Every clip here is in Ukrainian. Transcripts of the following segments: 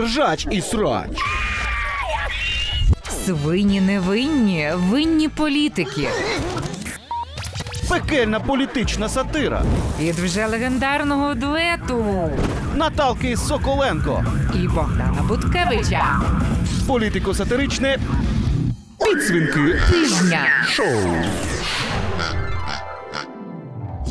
ржач і срач. Свині невинні, винні політики. Пекельна політична сатира. Від вже легендарного дуету Наталки Соколенко. і Богдана Буткевича. Політико-сатиричне підсвінки Тижня. шоу.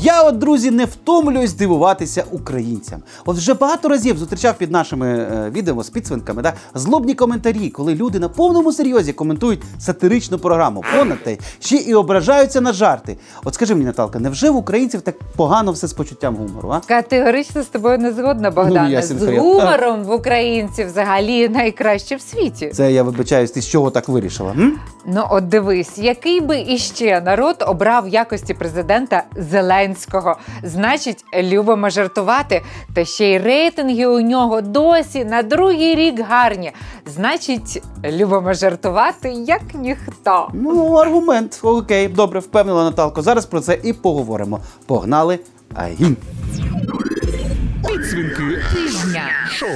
Я, от, друзі, не втомлююсь дивуватися українцям. От вже багато разів зустрічав під нашими е, відео з підсвинками да, злобні коментарі, коли люди на повному серйозі коментують сатиричну програму. Понад те, ще і ображаються на жарти. От скажи мені, Наталка, невже в українців так погано все з почуттям гумору? А? Категорично з тобою не згодна, Ну, Богдане. з гумором в українців взагалі найкраще в світі. Це я вибачаюсь, ти з чого так вирішила? М? Ну от дивись, який би іще народ обрав в якості президента Зеленського. Значить, любимо жартувати. Та ще й рейтинги у нього досі на другий рік гарні. Значить, любимо жартувати як ніхто. Ну, аргумент. Окей, добре, впевнила Наталко. Зараз про це і поговоримо. Погнали. Агінь. Підсвінки Тижня. шоу.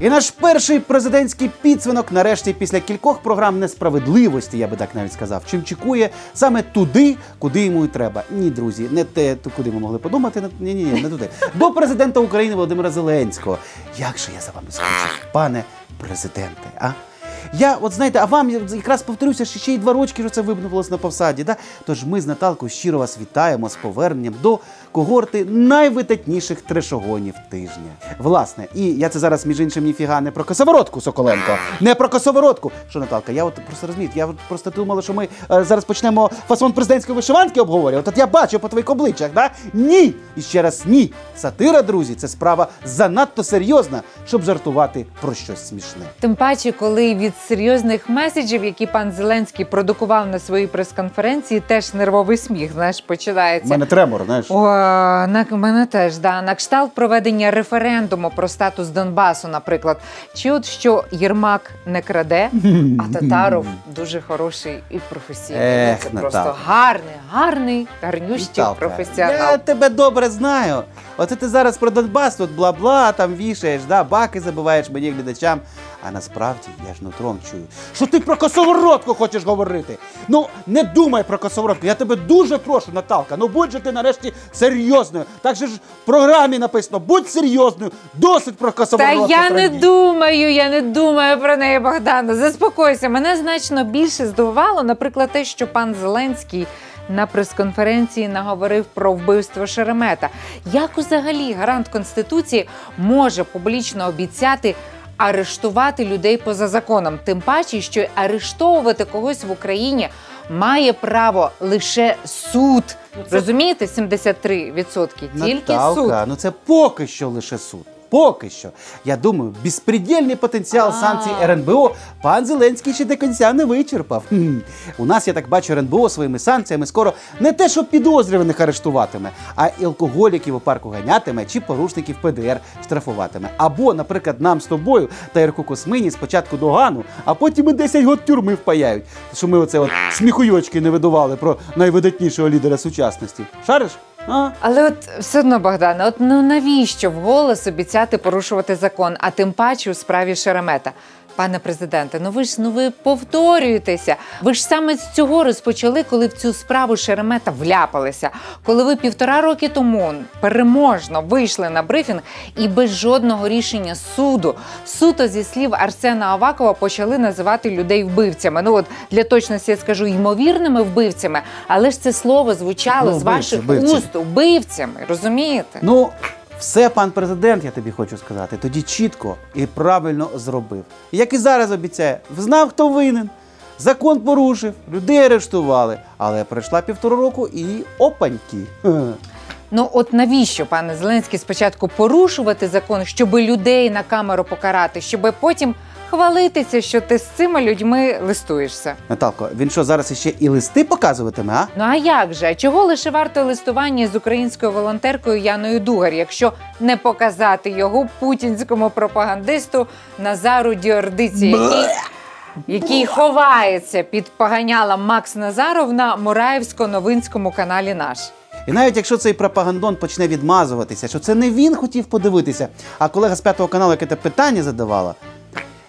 І наш перший президентський підсвинок, нарешті, після кількох програм несправедливості, я би так навіть сказав, чим чекує саме туди, куди йому і треба. Ні, друзі, не те, куди ми могли подумати. Ні, ні, ні, не туди. До президента України Володимира Зеленського. Як же я за вами скучив, пане президенте? А? Я, от знаєте, а вам якраз повторюся, що ще й два рочки що це вибнулося на повсаді. Да? Тож ми з Наталкою щиро вас вітаємо з поверненням до когорти найвидатніших трешогонів тижня. Власне, і я це зараз між іншим ніфіга не про косоворотку, Соколенко. Не про косоворотку. Що, Наталка, я от просто розумієте, я от просто думала, що ми е, зараз почнемо фасон президентської вишиванки обговорювати. От я бачу по твоїх обличчях, да? Ні! І ще раз ні. Сатира, друзі, це справа занадто серйозна, щоб жартувати про щось смішне. Тим паче, коли від серйозних меседжів, які пан Зеленський продукував на своїй прес-конференції, теж нервовий сміх, знаєш, У починається. мене тремор, знаєш. О, на мене теж да на кшталт проведення референдуму про статус Донбасу, наприклад. Чи от що Єрмак не краде, а Татаров дуже хороший і професійний. Ех, Ну, це Наталка. просто гарний, гарний, гарнющий Наталка, професіонал. Я тебе добре знаю. Оце ти зараз про Донбас тут бла-бла, там вішаєш, да, баки забиваєш мені глядачам. А насправді я ж нутром чую, що ти про косоворотку хочеш говорити. Ну, не думай про косоворотку. Я тебе дуже прошу, Наталка. Ну будь же ти нарешті серйозною. Так же ж в програмі написано, будь серйозною, досить про Та косоворотку. я не думаю, я не думаю про неї, Богдана. Заспокойся. Мене значно більше здивувало, наприклад, те, що пан Зеленський. На прес-конференції наговорив про вбивство Шеремета. Як взагалі гарант конституції може публічно обіцяти арештувати людей поза законом? Тим паче, що арештовувати когось в Україні має право лише суд. Розумієте, 73% тільки Наталка, суд. ну це поки що лише суд. Поки що. Я думаю, безпредельний потенціал санкцій РНБО пан Зеленський ще до кінця не вичерпав. Хм. У нас, я так бачу, РНБО своїми санкціями скоро не те, що підозрюваних арештуватиме, а і алкоголіків у парку ганятиме чи порушників ПДР штрафуватиме. Або, наприклад, нам з тобою та Ірку Космині спочатку догану, а потім і 10 год тюрми впаяють. Що ми оце от сміхуйочки не видували про найвидатнішого лідера сучасності. Шариш? А? Але от все одно, Богдане, от ну навіщо вголос обіцяти порушувати закон, а тим паче у справі Шеремета? Пане президенте, ну ви ж ну ви повторюєтеся. Ви ж саме з цього розпочали, коли в цю справу Шеремета вляпалися. Коли ви півтора роки тому переможно вийшли на брифінг і без жодного рішення суду, суто зі слів Арсена Авакова почали називати людей вбивцями. Ну от для точності я скажу ймовірними вбивцями, але ж це слово звучало Ну, з ваших вбивці. уст убивцями, розумієте? Ну, все, пан президент, я тобі хочу сказати, тоді чітко і правильно зробив. Як і зараз обіцяє, знав, хто винен. Закон порушив, людей арештували, але пройшла півтора року і опаньки. Ну от навіщо, пане Зеленський, спочатку порушувати закон, щоб людей на камеру покарати, щоб потім хвалитися, що ти з цими людьми листуєшся. Наталко, він що зараз іще і листи показуватиме, а? Ну а як же? Чого лише варто листування з українською волонтеркою Яною Дугар, якщо не показати його путінському пропагандисту Назару Діордиці, який, який ховається під поганялом Макс Назаров на Мураївсько-новинському каналі наш? І навіть якщо цей пропагандон почне відмазуватися, що це не він хотів подивитися, а колега з п'ятого каналу, яке те питання задавала.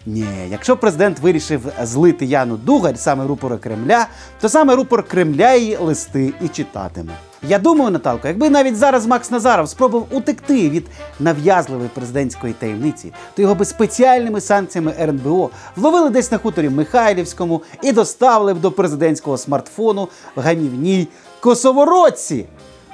Ні, якщо президент вирішив злити Яну Дугарь, саме рупора Кремля, то саме рупор Кремля її листи і читатиме. Я думаю, Наталко, якби навіть зараз Макс Назаров спробував утекти від нав'язливої президентської таємниці, то його би спеціальними санкціями РНБО вловили десь на хуторі Михайлівському і доставили б до президентського смартфону в гамівній косовородці.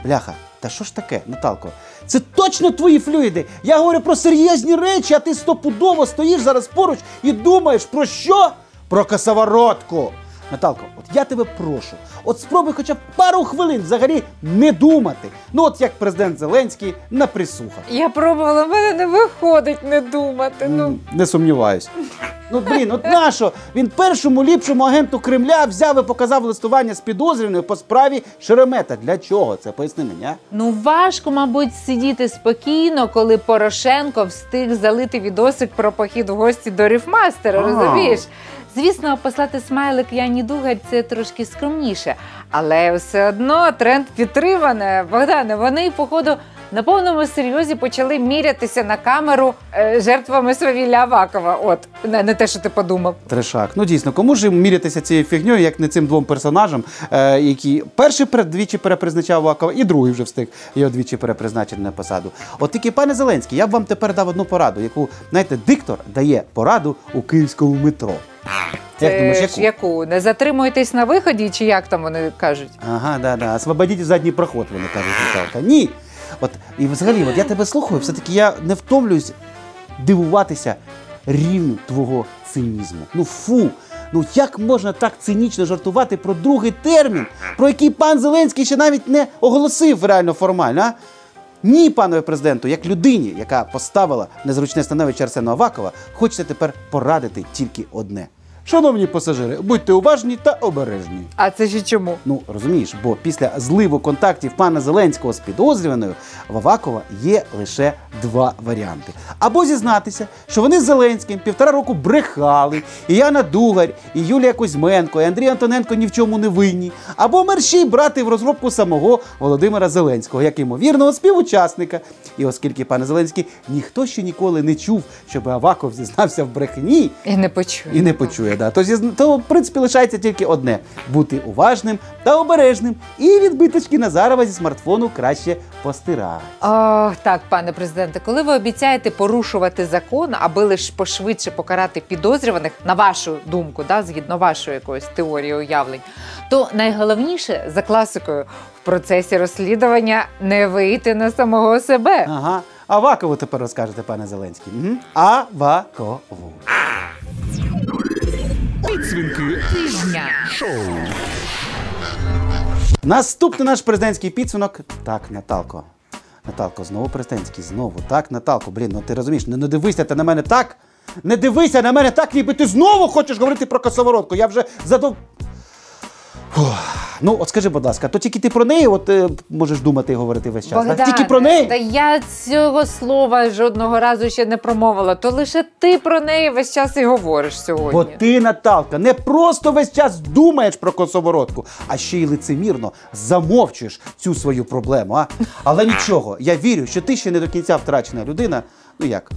Бляха, та що ж таке, Наталко? Це точно твої флюїди. Я говорю про серйозні речі, а ти стопудово стоїш зараз поруч і думаєш про що? Про косоворотку. Наталко, от я тебе прошу, от спробуй хоча б пару хвилин взагалі не думати. Ну, от як президент Зеленський на присухах. Я пробувала, в мене не виходить не думати. Ну Не сумніваюсь. Ну блін, от нащо? Він першому ліпшому агенту Кремля взяв і показав листування з підозрюваною по справі Шеремета. Для чого? Це поясни мені, а? Ну важко, мабуть, сидіти спокійно, коли Порошенко встиг залити відосик про похід в гості до рифмастера, А. розумієш? Звісно, послати смайлик Яні Дугарь це трошки скромніше, але все одно тренд підтримане. Богдане, вони, походу, на повному серйозі почали мірятися на камеру е, жертвами свавілля Авакова. От, не, не те, що ти подумав. Трешак. Ну дійсно, кому ж мірятися цією фігньою, як не цим двом персонажам, е, які перший двічі перепризначав Авакова, і другий вже встиг його двічі перепризначити на посаду. От тільки, пане Зеленський, я б вам тепер дав одну пораду, яку, знаєте, диктор дає пораду у київському метро. Як думаєш, яку? ж яку? Не затримуйтесь на виході, чи як там вони кажуть? Ага, да, да. Освободіть задній проход, вони кажуть, Наталка. Ні. От і взагалі, от я тебе слухаю, все-таки я не втомлююсь дивуватися рівню твого цинізму. Ну фу. Ну як можна так цинічно жартувати про другий термін, про який пан Зеленський ще навіть не оголосив реально формально? А? Ні, панове президенту, як людині, яка поставила незручне становище Арсена Авакова, хочеться тепер порадити тільки одне. Шановні пасажири, будьте уважні та обережні. А це ще чому? Ну розумієш, бо після зливу контактів пана Зеленського з підозрюваною в Авакова є лише два варіанти: або зізнатися, що вони з Зеленським півтора року брехали, і Яна Дугарь, і Юлія Кузьменко, і Андрій Антоненко ні в чому не винні, або мерщій брати в розробку самого Володимира Зеленського, як ймовірного співучасника. І оскільки, пане Зеленський, ніхто ще ніколи не чув, щоб Аваков зізнався в брехні, І не почую. і не почує. Да. То, зізн- то, в принципі, лишається тільки одне: бути уважним та обережним. І відбиточки Назарова зі смартфону краще постирати. Ох, так, пане президенте, коли ви обіцяєте порушувати закон, аби лише пошвидше покарати підозрюваних, на вашу думку, да, згідно вашої якоїсь теорії уявлень, то найголовніше за класикою в процесі розслідування не вийти на самого себе. Ага. Авакову тепер розкажете, пане Зеленський. Угу. Авакову. Підсвінки Тижня. шоу. Наступний наш президентський підсунок. Так, Наталко. Наталко, знову президентський, знову. Так, Наталко, блін, ну ти розумієш, не, не дивися ти на мене так. Не дивися на мене так, ніби ти знову хочеш говорити про косоворотку. Я вже задов. Фух. Ну, от скажи, будь ласка, то тільки ти про неї от, е, можеш думати і говорити весь час. так? Тільки про неї? Та я цього слова жодного разу ще не промовила. То лише ти про неї весь час і говориш сьогодні. Бо ти, Наталка, не просто весь час думаєш про косоворотку, а ще й лицемірно замовчуєш цю свою проблему. А? Але нічого, я вірю, що ти ще не до кінця втрачена людина. Ну як?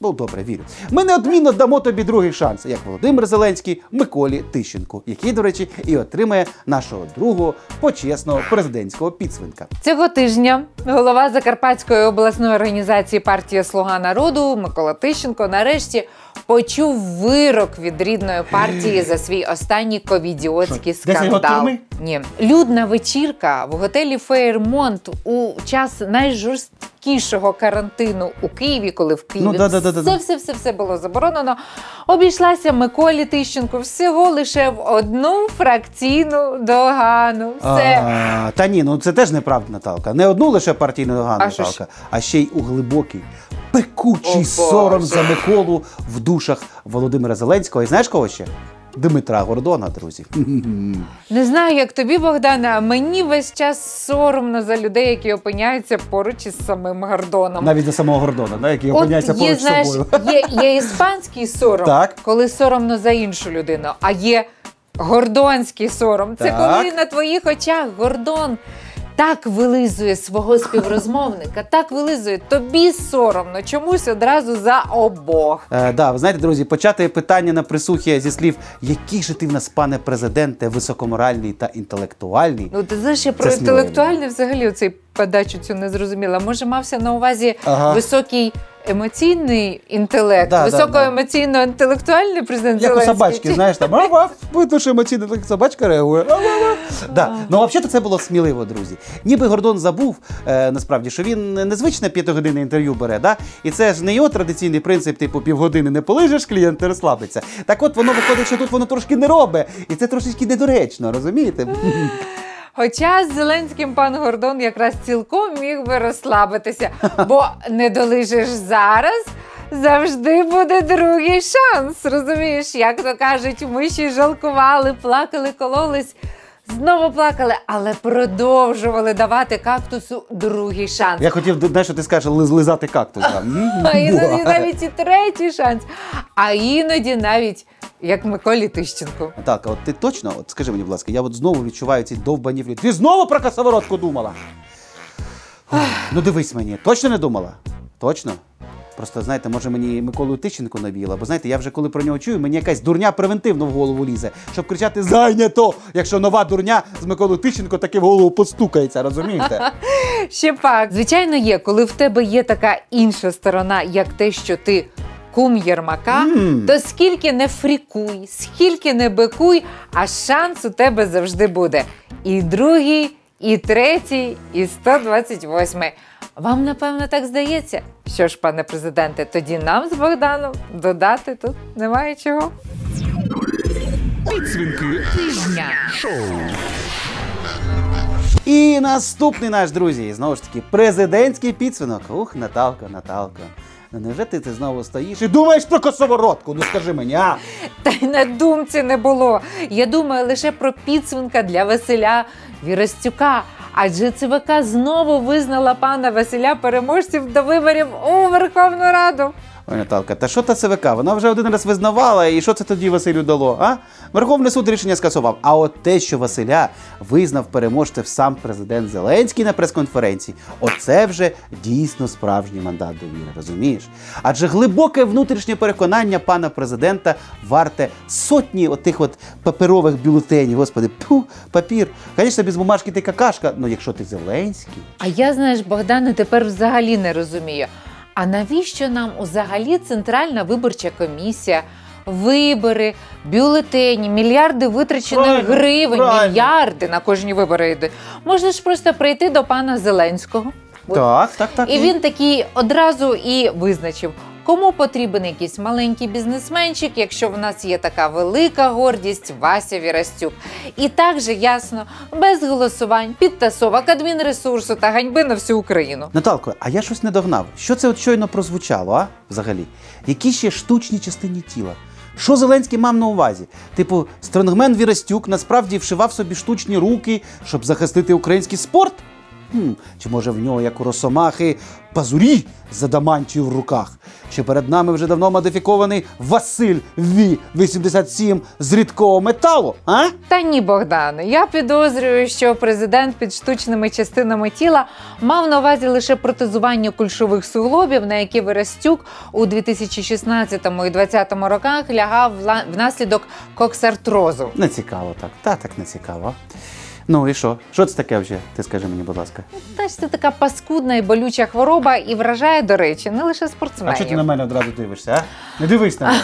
Ну, добре, вірю. Ми неодмінно дамо тобі другий шанс, як Володимир Зеленський Миколі Тищенку, який, до речі, і отримає нашого другого почесного президентського підсвинка. Цього тижня голова Закарпатської обласної організації партія Слуга народу Микола Тищенко нарешті почув вирок від рідної партії за свій останній ковідіотський скандал. Ні, людна вечірка в готелі Фейермонт у час найжорсткішого карантину у Києві, коли в Києві Ну, все, все, все, все було заборонено. Обійшлася Миколі Тищенку всього лише в одну фракційну догану. Все. А, та ні, ну це теж неправда, Наталка. Не одну лише партійну догану? Наталка, а ще й у глибокий, пекучий О, Боже. сором за Миколу в душах Володимира Зеленського. І знаєш кого ще? Дмитра Гордона, друзі. Не знаю, як тобі, Богдане, а мені весь час соромно за людей, які опиняються поруч із самим Гордоном. Навіть за самого Гордона, да, який От опиняється є, поруч з собою. є, є іспанський сором, Так. коли соромно за іншу людину, а є гордонський сором. Це Так. коли на твоїх очах Гордон так вилизує свого співрозмовника, так вилизує. Тобі соромно чомусь одразу за обох. Е, да, ви знаєте, друзі, почати питання на присухі зі слів, який же ти в нас, пане президенте, високоморальний та інтелектуальний. Ну ти знаєш, я про інтелектуальний взагалі цей подачу цю не зрозуміла. Може, мався на увазі Ага. високий емоційний інтелект, Да, високоемоційно-інтелектуальний президент Як у собачки, знаєш, там ава, видно, що емоційно так собачка реагує. Да. Ну, взагалі, це було сміливо, друзі. Ніби Гордон забув, е, насправді, що він незвичне п'ятигодинне інтерв'ю бере, да? і це ж не його традиційний принцип, типу півгодини не полежиш, клієнт розслабиться. Так от воно виходить, що тут воно трошки не робить, і це трошечки недоречно, розумієте? Хоча з Зеленським пан Гордон якраз цілком міг би розслабитися, бо не долижеш зараз. Завжди буде другий шанс. Розумієш, як то кажуть, ми ще жалкували, плакали, кололись, знову плакали, але продовжували давати кактусу другий шанс. Я хотів, знаєш, що ти скажеш, ли- лизати кактус. А іноді навіть і третій шанс. А іноді навіть як Миколі Тищенку. Так, а от ти точно, от скажи мені, будь ласка, я от знову відчуваю ці довбані флі. Ти знову про косоворотку думала? Ну дивись мені, точно не думала? Точно? Просто знаєте, може мені Миколу Тищенко навіяла, бо знаєте, я вже коли про нього чую, мені якась дурня превентивно в голову лізе, щоб кричати зайнято, якщо нова дурня з Миколою Тищенко таки в голову постукається, розумієте? Ще пак, звичайно, є, коли в тебе є така інша сторона, як те, що ти кум Єрмака, Мм. то скільки не фрікуй, скільки не бикуй, а шанс у тебе завжди буде. І другий, і третій, і 128. Вам, напевно, так здається. Що ж, пане президенте, тоді нам з Богданом додати тут немає чого. Підсвінки Тижня. шоу. І наступний наш друзі, знову ж таки, президентський підсвинок. Ух, Наталка, Наталка. Ну невже ти, ти знову стоїш і думаєш про косоворотку? Ну скажи мені, а? Та й на думці не було. Я думаю лише про підсвинка для Василя Віростюка. Адже ЦВК знову визнала пана Василя переможців до виборів у Верховну Раду. Наталка, та що та ЦВК? Вона вже один раз визнавала, і що це тоді Василю дало? А? Верховний суд рішення скасував. А от те, що Василя визнав переможцем сам президент Зеленський на прес-конференції, оце вже дійсно справжній мандат довіри, розумієш? Адже глибоке внутрішнє переконання пана президента варте сотні отих от паперових бюлетенів. Господи, пу, папір. Звісно, без бумажки ти какашка, ну якщо ти Зеленський. А я, знаєш, Богдане, тепер взагалі не розумію. А навіщо нам взагалі Центральна виборча комісія? Вибори, бюлетені, мільярди витрачених Правильно, гривень, правильно. мільярди на кожні вибори йде. Можна ж просто прийти до пана Зеленського. Так, так, так. І він такий одразу і визначив, кому потрібен якийсь маленький бізнесменчик, якщо в нас є така велика гордість Вася Вірастюк. І так же ясно, без голосувань, підтасовок, адмінресурсу та ганьби на всю Україну. Наталко, а я щось не догнав. Що це от щойно прозвучало, а? Взагалі? Які ще штучні частини тіла? Що Зеленський мав на увазі? Типу, стронгмен Вірастюк насправді вшивав собі штучні руки, щоб захистити український спорт? Хм, чи може в нього, як у Росомахи, пазурі з адамантію в руках? Чи перед нами вже давно модифікований Василь Ві-87 з рідкого металу? А? Та ні, Богдане, я підозрюю, що президент під штучними частинами тіла мав на увазі лише протезування кульшових суглобів, на які Верестюк у 2016 і 2020 роках лягав внаслідок коксартрозу. Не цікаво так. Та так не цікаво. Ну і що? Що це таке вже? Ти скажи мені, будь ласка. Та ж це така паскудна і болюча хвороба і вражає, до речі, не лише А спортсменів. чого ти на мене одразу дивишся, а? Не дивись на мене.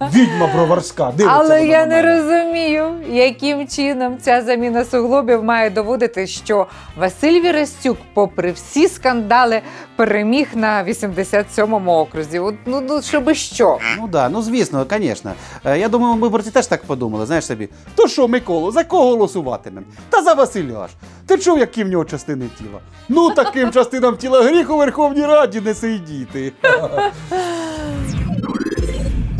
Відьма броварська, дивиться Але вона я на не розумію, яким чином ця заміна суглобів має доводити, що Василь Вірастюк, попри всі скандали, переміг на 87-му окрузі. От, ну, ну щоби що? Ну да, ну звісно, звісно. Е, Я думаю, виборці теж так подумали. Знаєш собі, то що, Миколо, за кого голосуватимем? Та за Василя ж. Ти чув, які в нього частини тіла? Ну, таким частинам тіла гріх у Верховній Раді не сидіти.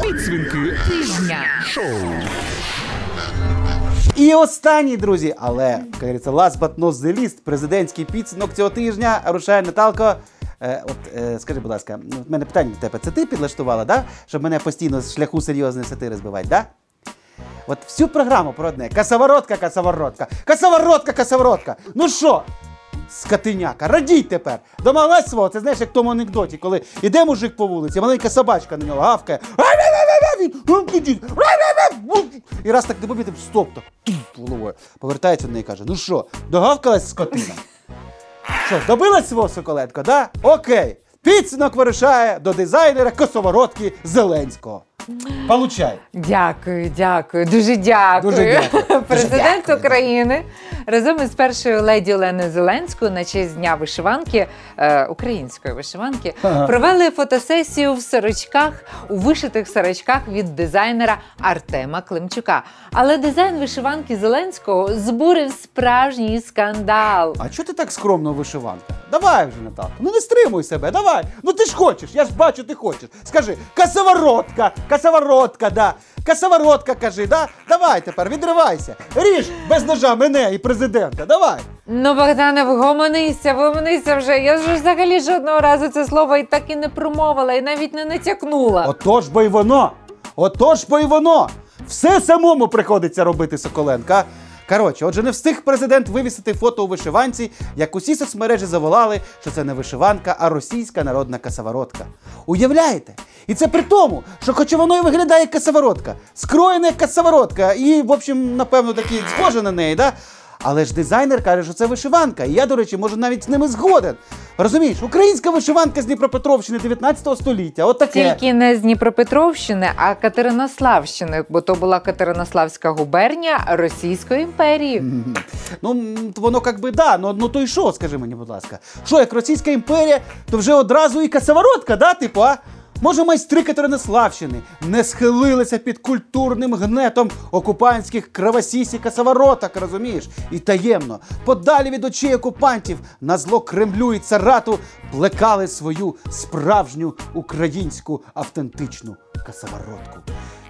Підсвінки Тижня. шоу. І останній, друзі, але, як last but not the least, президентський підсумок цього тижня рушає Наталко. Е, от е, скажи, будь ласка, ну, в мене питання до тебе. Це ти підлаштувала, да? щоб мене постійно з шляху серйозної сатири збивати, да? От всю програму про одне. Косоворотка, косоворотка, косоворотка, косоворотка. Ну що? Скотиняка, радій тепер. Домоглась свого, це знаєш, як в тому анекдоті, коли іде мужик по вулиці, маленька собачка на нього гавкає. І раз так не помітив, стоп, так туф, головою. Повертається до неї і каже: ну що, догавкалась скотина? Що, добилась свого Соколенко, да? Окей. Підсинок вирішає до дизайнера косоворотки Зеленського. Получай. Дякую, дякую, дуже дякую. Дуже дякую. Президент дякую. України разом із першою леді Оленою Зеленською на честь дня вишиванки е, української вишиванки Ага. провели фотосесію в сорочках у вишитих сорочках від дизайнера Артема Климчука. Але дизайн вишиванки Зеленського збурив справжній скандал. А чого ти так скромно вишиванка? Давай вже, Наталка. Ну не стримуй себе, давай. Ну ти ж хочеш, я ж бачу, ти хочеш. Скажи, косоворотка, косоворотка, да. Косоворотка кажи, да? Давай тепер, відривайся. Ріж без ножа мене і президента. Давай. Ну, Богдане, вгомонися, вгомонися вже. Я ж взагалі жодного разу це слово і так і не промовила, і навіть не натякнула. Отож бо й воно. Отож бо й воно. Все самому приходиться робити Соколенка. Коротше, отже, не встиг президент вивісити фото у вишиванці, як усі соцмережі заволали, що це не вишиванка, а російська народна касаворотка. Уявляєте? І це при тому, що хоч воно і виглядає як касаворотка, скроєна як касаворотка, і, в общем, напевно, такі схоже на неї, да? Але ж дизайнер каже, що це вишиванка. І я, до речі, можу навіть з ними згоден. Розумієш, українська вишиванка з Дніпропетровщини 19 століття. От таке. Тільки не з Дніпропетровщини, а Катеринославщини, бо то була Катеринославська губернія Російської імперії. Мгм. Ну, м, воно як би да, ну, ну то й що, скажи мені, будь ласка. Що, як Російська імперія, то вже одразу і косоворотка, да, типу, а? Може, майстри Катеринославщини не схилилися під культурним гнетом окупантських кровосісі косовороток, розумієш? І таємно, подалі від очей окупантів, на зло Кремлю і царату плекали свою справжню українську автентичну косоворотку.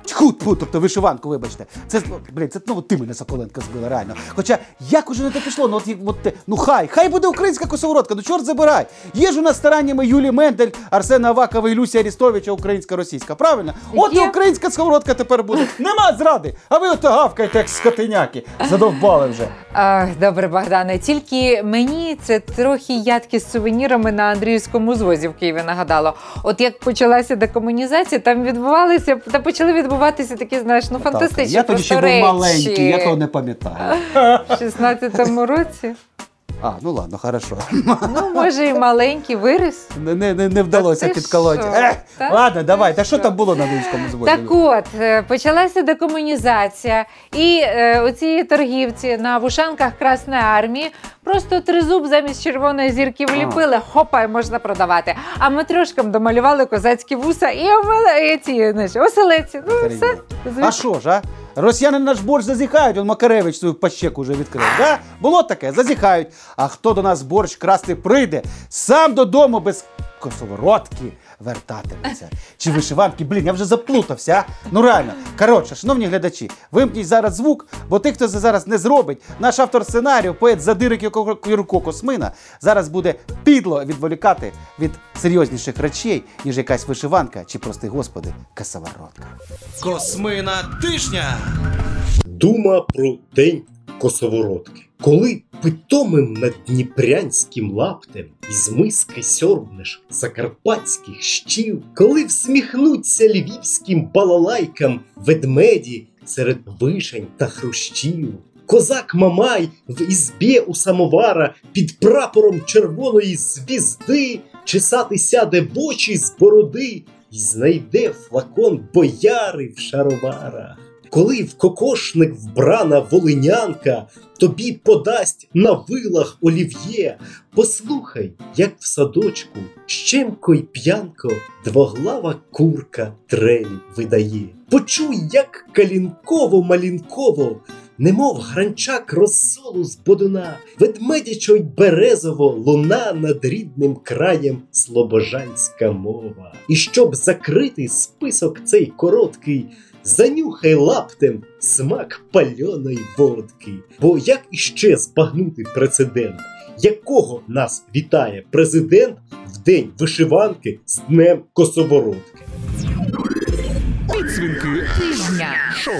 Тьху, тьфу, тобто вишиванку, вибачте. Це блін, це ну, ти мене Соколенко збила, реально. Хоча як уже не те пішло, ну от, от те- ну хай, хай буде українська косоворотка, ну чорт забирай. Є ж у нас стараннями Юлії Мендель, Арсена Авакова і Люсі Арістовича українська російська, правильно? От і українська сковородка тепер буде. Нема зради. А ви ото гавкаєте, як скотиняки. Задовбали вже. Ах, добре, Богдане. Тільки мені це трохи ядки з сувенірами на Андріївському звозі в Києві нагадало. От як почалася декомунізація, там відбувалися та почали відбуватися такі, знаєш, ну фантастичні Я тоді ще був маленький, я того не пам'ятаю. в 16-му році. А, ну ладно, хорошо. Ну, може, і маленький виріс. Не, не, не, не вдалося підколоти. Ех, Та ладно, ти давай. Та що там було на Львівському зводі? Так от, е, почалася декомунізація, і е, оці торгівці на вушанках Красної армії просто тризуб замість червоної зірки вліпили, хопа, і можна продавати. А матрошкам домалювали козацькі вуса і омели і ці, знаєш, оселеці. Ну, все. А що ж, а? Росіяни наш борщ зазіхають, он Макаревич свою пащеку вже відкрив. Да? Було таке, зазіхають. А хто до нас борщ красти прийде, сам додому без косоворотки вертатиметься. Чи вишиванки, блін, я вже заплутався. а? Ну реально. Коротше, шановні глядачі, вимкніть зараз звук, бо тих, хто це зараз не зробить, наш автор сценарію, поет Задирик Юрко Космина, зараз буде підло відволікати від серйозніших речей, ніж якась вишиванка чи, прости господи, косоворотка. Космина тижня. Дума про день косоворотки. Коли питомим над дніпрянським лаптем із миски сьорбнеш закарпатських щів, коли всміхнуться львівським балалайкам ведмеді серед вишень та хрущів. Козак Мамай в ізбі у самовара під прапором червоної звізди чесати сяде в очі з бороди і знайде флакон бояри в шароварах. Коли в кокошник вбрана волинянка тобі подасть на вилах олів'є, послухай, як в садочку щемко й п'янко двоглава курка трелі видає. Почуй, як калінково-малінково, немов гранчак розсолу з бодуна, ведмедячо й березово луна над рідним краєм слобожанська мова. І щоб закрити список цей короткий, занюхай лаптем смак пальоної водки. Бо як іще збагнути прецедент, якого нас вітає президент в день вишиванки з днем косоворотки? Підсвінки Тижня. шоу.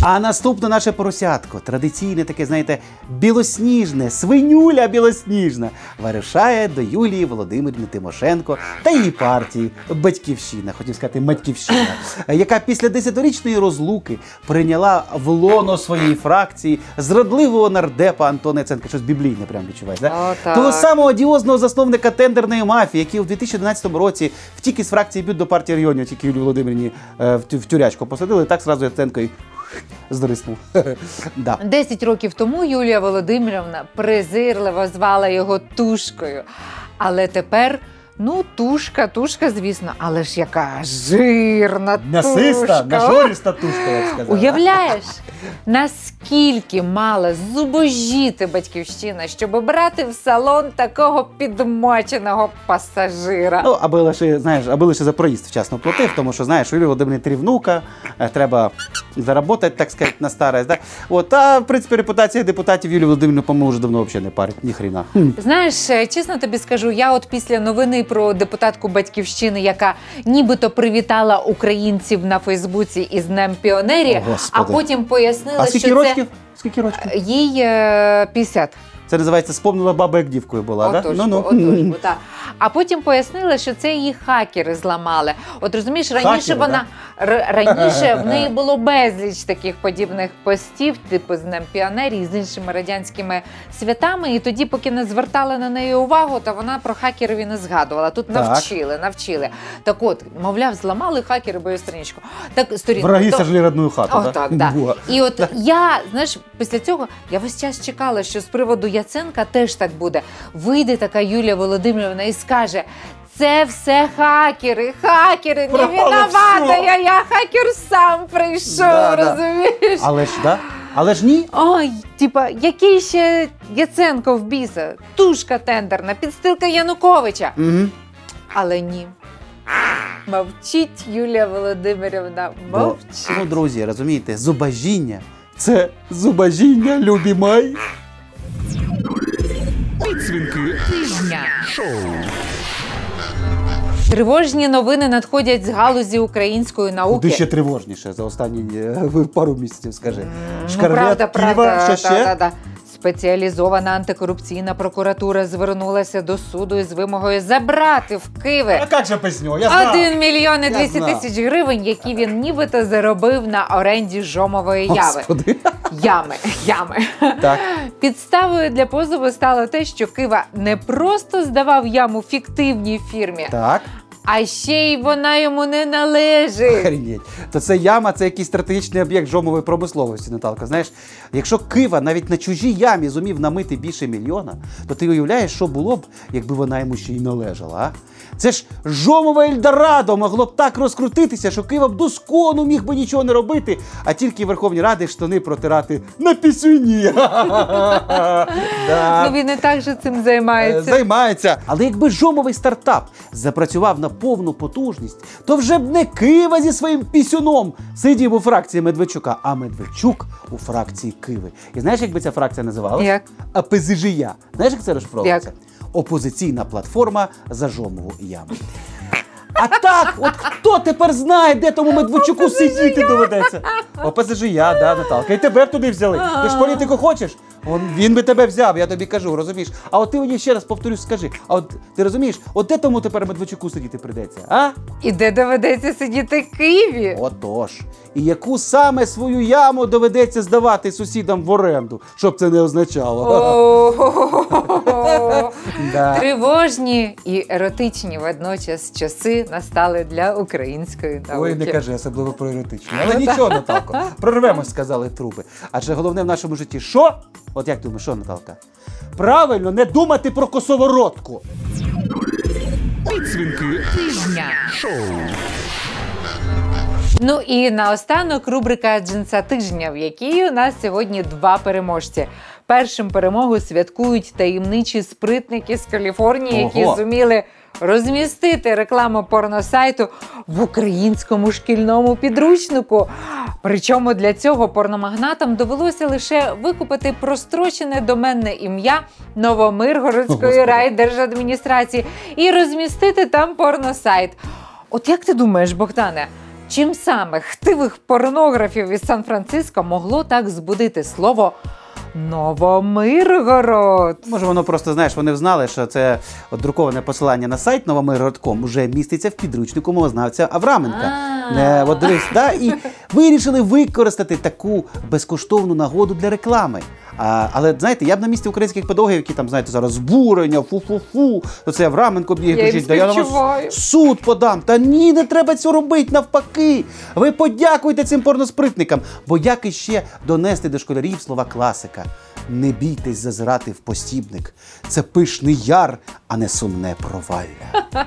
А наступне наше поросятко, традиційне таке, знаєте, білосніжне, свинюля білосніжна, вирушає до Юлії Володимирівни Тимошенко та її партії Батьківщина, хотів сказати Матьківщина, яка після десятирічної розлуки прийняла в лоно своєї фракції зрадливого нардепа Антона Яценка. Щось біблійне прям відчуваєш, да? Того самого одіозного засновника тендерної мафії, який у 2011 році втік із фракції бют до партії регіонів, тільки Юлію Володимирівні е, в, в тюрячку посадили, і так зразу Яценко і здриснув. да. Десять років тому Юлія Володимирівна презирливо звала його тушкою. Але тепер, ну, тушка, тушка, звісно, але ж яка жирна М'ясиста, тушка. нажориста тушка, як сказав. Уявляєш, наскільки мала зубожіти батьківщина, щоб брати в салон такого підмоченого пасажира. Ну, аби лише, знаєш, аби лише за проїзд вчасно платив, тому що, знаєш, у Юлії Володимирівни три внука, е, треба заработати, так сказати, на старость. Да? От, а, в принципі, репутація депутатів Юлії Володимирівни, по-моєму, вже давно взагалі не парить, ні хріна. Знаєш, е, чесно тобі скажу, я от після новини про депутатку батьківщини, яка нібито привітала українців на Фейсбуці із Днем піонерів, О, а потім пояснила, А скільки що рочків? Скільки років? їй е, 50. Це називається спомнила баба, як дівкою була, Отож, да? Ну, отож, бо так. А потім пояснили, що це її хакери зламали. От розумієш, раніше Хакери, вона раніше в неї було безліч таких подібних постів, типу з Днем піонерів, з іншими радянськими святами. І тоді, поки не звертали на неї увагу, то вона про хакерів і не згадувала. Тут Так. навчили, навчили. Так от, мовляв, зламали хакери мою сторіночку. Так сторінку. Враги То- сожгли родную хату, О, да? так, да. Во. І от я, знаєш, після цього я весь час чекала, що з приводу Яценка теж так буде. Вийде така Юлія Володимирівна і скаже. Це все хакери, хакери, не виновата я, я хакер сам прийшов, Да, да. розумієш? Але ж, да? Але ж ні. Ой, типа, який ще Яценко в біса, тушка тендерна, підстилка Януковича. Угу. Але ні. Мовчить Юлія Володимирівна, Бо, мовчить. ну, друзі, розумієте, зубожіння це зубожіння, любі мої. Тижня. Тривожні новини надходять з галузі української науки. Куди ще тривожніше за останні е, пару місяців, скажи. Ну, правда, правда, Києва, правда, що ще? Да, да, да. Спеціалізована антикорупційна прокуратура звернулася до суду із вимогою забрати в Києві А же без нього? Я знав. 1 мільйон і 200 знав. тисяч гривень, які він нібито заробив на оренді жомової яви. Господи. Ями, ями. Так. Підставою для позову стало те, що Кива не просто здавав яму фіктивній фірмі, Так. А ще й вона йому не належить. Охренеть. То це яма, це якийсь стратегічний об'єкт жомової промисловості, Наталка. Знаєш, якщо Кива навіть на чужій ямі зумів намити більше мільйона, то ти уявляєш, що було б, якби вона йому ще й належала. А? Це ж жомове Ельдорадо могло б так розкрутитися, що Кива б до скону міг би нічого не робити, а тільки Верховній Ради штани протирати на пісюні. Ну він і так же цим Е, займається. Займається. Але якби жомовий стартап запрацював на повну потужність, то вже б не Кива зі своїм пісюном сидів у фракції Медведчука, а Медведчук у фракції Киви. І знаєш, як би ця фракція називалася? Як? АПЗЖЯ. Знаєш, як це розшифровується? Як? Опозиційна платформа за жомову яму. А так, от хто тепер знає, де тому Медведчуку сидіти доведеться? ОПЗЖ я, да, Наталка. І тебе б туди взяли. Ти ж політику хочеш? Он, він би тебе взяв, я тобі кажу, розумієш? А от ти мені ще раз повторю, скажи, а от ти розумієш, от де тому тепер Медведчуку сидіти прийдеться? А? І де доведеться сидіти в Києві? Отож. І яку саме свою яму доведеться здавати сусідам в оренду, щоб це не означало. Да. Тривожні і еротичні водночас часи настали для української науки. Ой, не кажи, особливо про еротичні. Але нічого, Наталко, прорвемось, сказали труби. Адже головне в нашому житті що? От як думаєш, що, Наталка? Правильно, не думати про косоворотку. Тижня. Ну і наостанок рубрика Джинса тижня, в якій у нас сьогодні два переможці. Першим перемогу святкують таємничі спритники з Каліфорнії, які Ого. зуміли розмістити рекламу порносайту в українському шкільному підручнику. Причому для цього порномагнатам довелося лише викупити прострочене доменне ім'я Новомиргородської райдержадміністрації і розмістити там порносайт. От як ти думаєш, Богдане? Чим саме хтивих порнографів із Сан-Франциско могло так збудити слово Новомиргород? Може, воно просто знаєш, вони знали, що це друковане посилання на сайт Новомиргородком вже міститься в підручнику мовознавця Авраменка. Не, от дивись, да, і вирішили використати таку безкоштовну нагоду для реклами. А, але знаєте, я б на місці українських педагогів, які там знаєте зараз збурення, фу-фу-фу, то це Авраменко б'є Я їм кричить, да я на вас суд подам. Та ні, не треба цього робити навпаки. Ви подякуйте цим порноспритникам. Бо як іще донести до школярів слова класика? Не бійтесь зазирати в постібник. Це пишний яр, а не сумне провалля.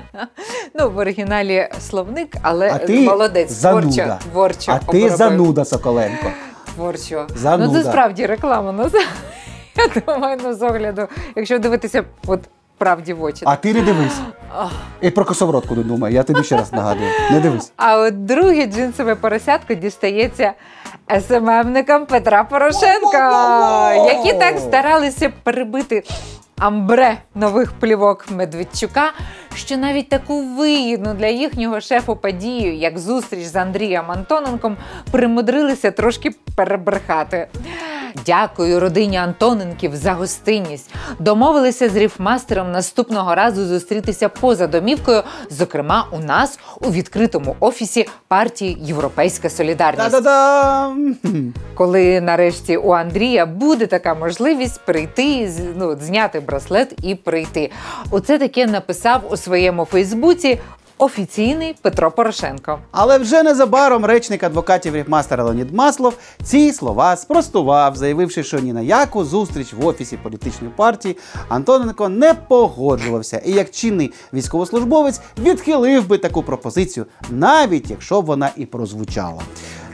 Ну, в оригіналі словник, але А ти молодець, зануда. творчо А ти обробив. зануда, Соколенко. Творчо. Зануда. Ну, це справді реклама. Ну, це- я думаю, ну, з огляду, якщо дивитися от, правді в очі. А ти не дивись. І про косоворотку не думай, я тобі ще раз нагадую. Не дивись. А от друге джинсове поросятко дістається СММникам Петра Порошенка, які так старалися перебити амбре нових плівок Медведчука, що навіть таку вигідну для їхнього шефу подію, як зустріч з Андрієм Антоненком, примудрилися трошки перебрехати. Дякую родині Антоненків за гостинність. Домовилися з ріфмастером наступного разу зустрітися поза домівкою, зокрема у нас у відкритому офісі партії Європейська Солідарність Та-да-дам! коли нарешті у Андрія буде така можливість прийти, ну, зняти браслет і прийти. Оце таке написав у своєму Фейсбуці офіційний Петро Порошенко. Але вже незабаром речник адвокатів ріпмастера Леонід Маслов ці слова спростував, заявивши, що ні на яку зустріч в офісі політичної партії Антоненко не погоджувався. І як чинний військовослужбовець відхилив би таку пропозицію, навіть якщо б вона і прозвучала.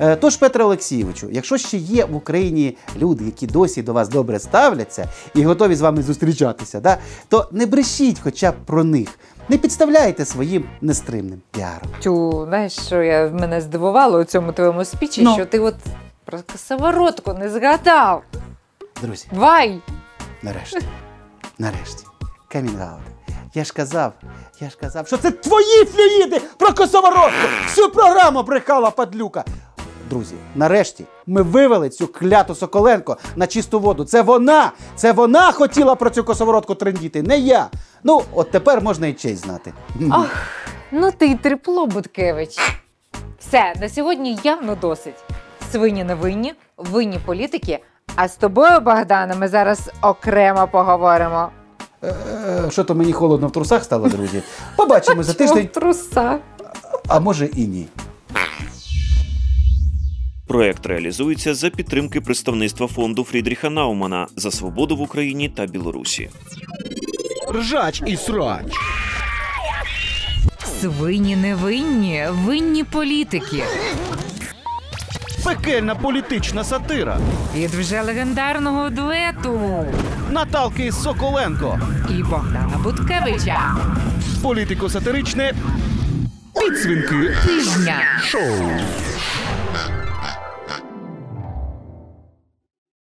Е, Тож, Петре Олексійовичу, якщо ще є в Україні люди, які досі до вас добре ставляться і готові з вами зустрічатися, да, то не брешіть хоча б про них. Не підставляйте своїм нестримним піаром. Тю, знаєш, що я мене здивувало у цьому твоєму спічі, Ну. що ти от про косоворотку не згадав. Друзі, Вай! нарешті, нарешті, камінгаут. Я ж казав, я ж казав, що це твої флюїди про косоворотку! Всю програму брехала падлюка. Друзі, нарешті ми вивели цю кляту Соколенко на чисту воду. Це вона! Це вона хотіла про цю косоворотку трендіти, не я. Ну, от тепер можна і честь знати. Ах, ну ти й трепло, Буткевич. Все, на сьогодні явно досить. Свині не винні, винні політики. А з тобою, Богдане, ми зараз окремо поговоримо. Е, Що то мені холодно в трусах стало, друзі. Побачимо за Чого в тиждень, трусах? а може і ні. Проект реалізується за підтримки представництва фонду Фрідріха Наумана за свободу в Україні та Білорусі. Ржач і срач. Свині не винні, винні політики. Пекельна політична сатира. Від вже легендарного дуету Наталки Соколенко. і Богдана Буткевича. Політико-сатиричне. Підсвінки. Тижня. Шоу.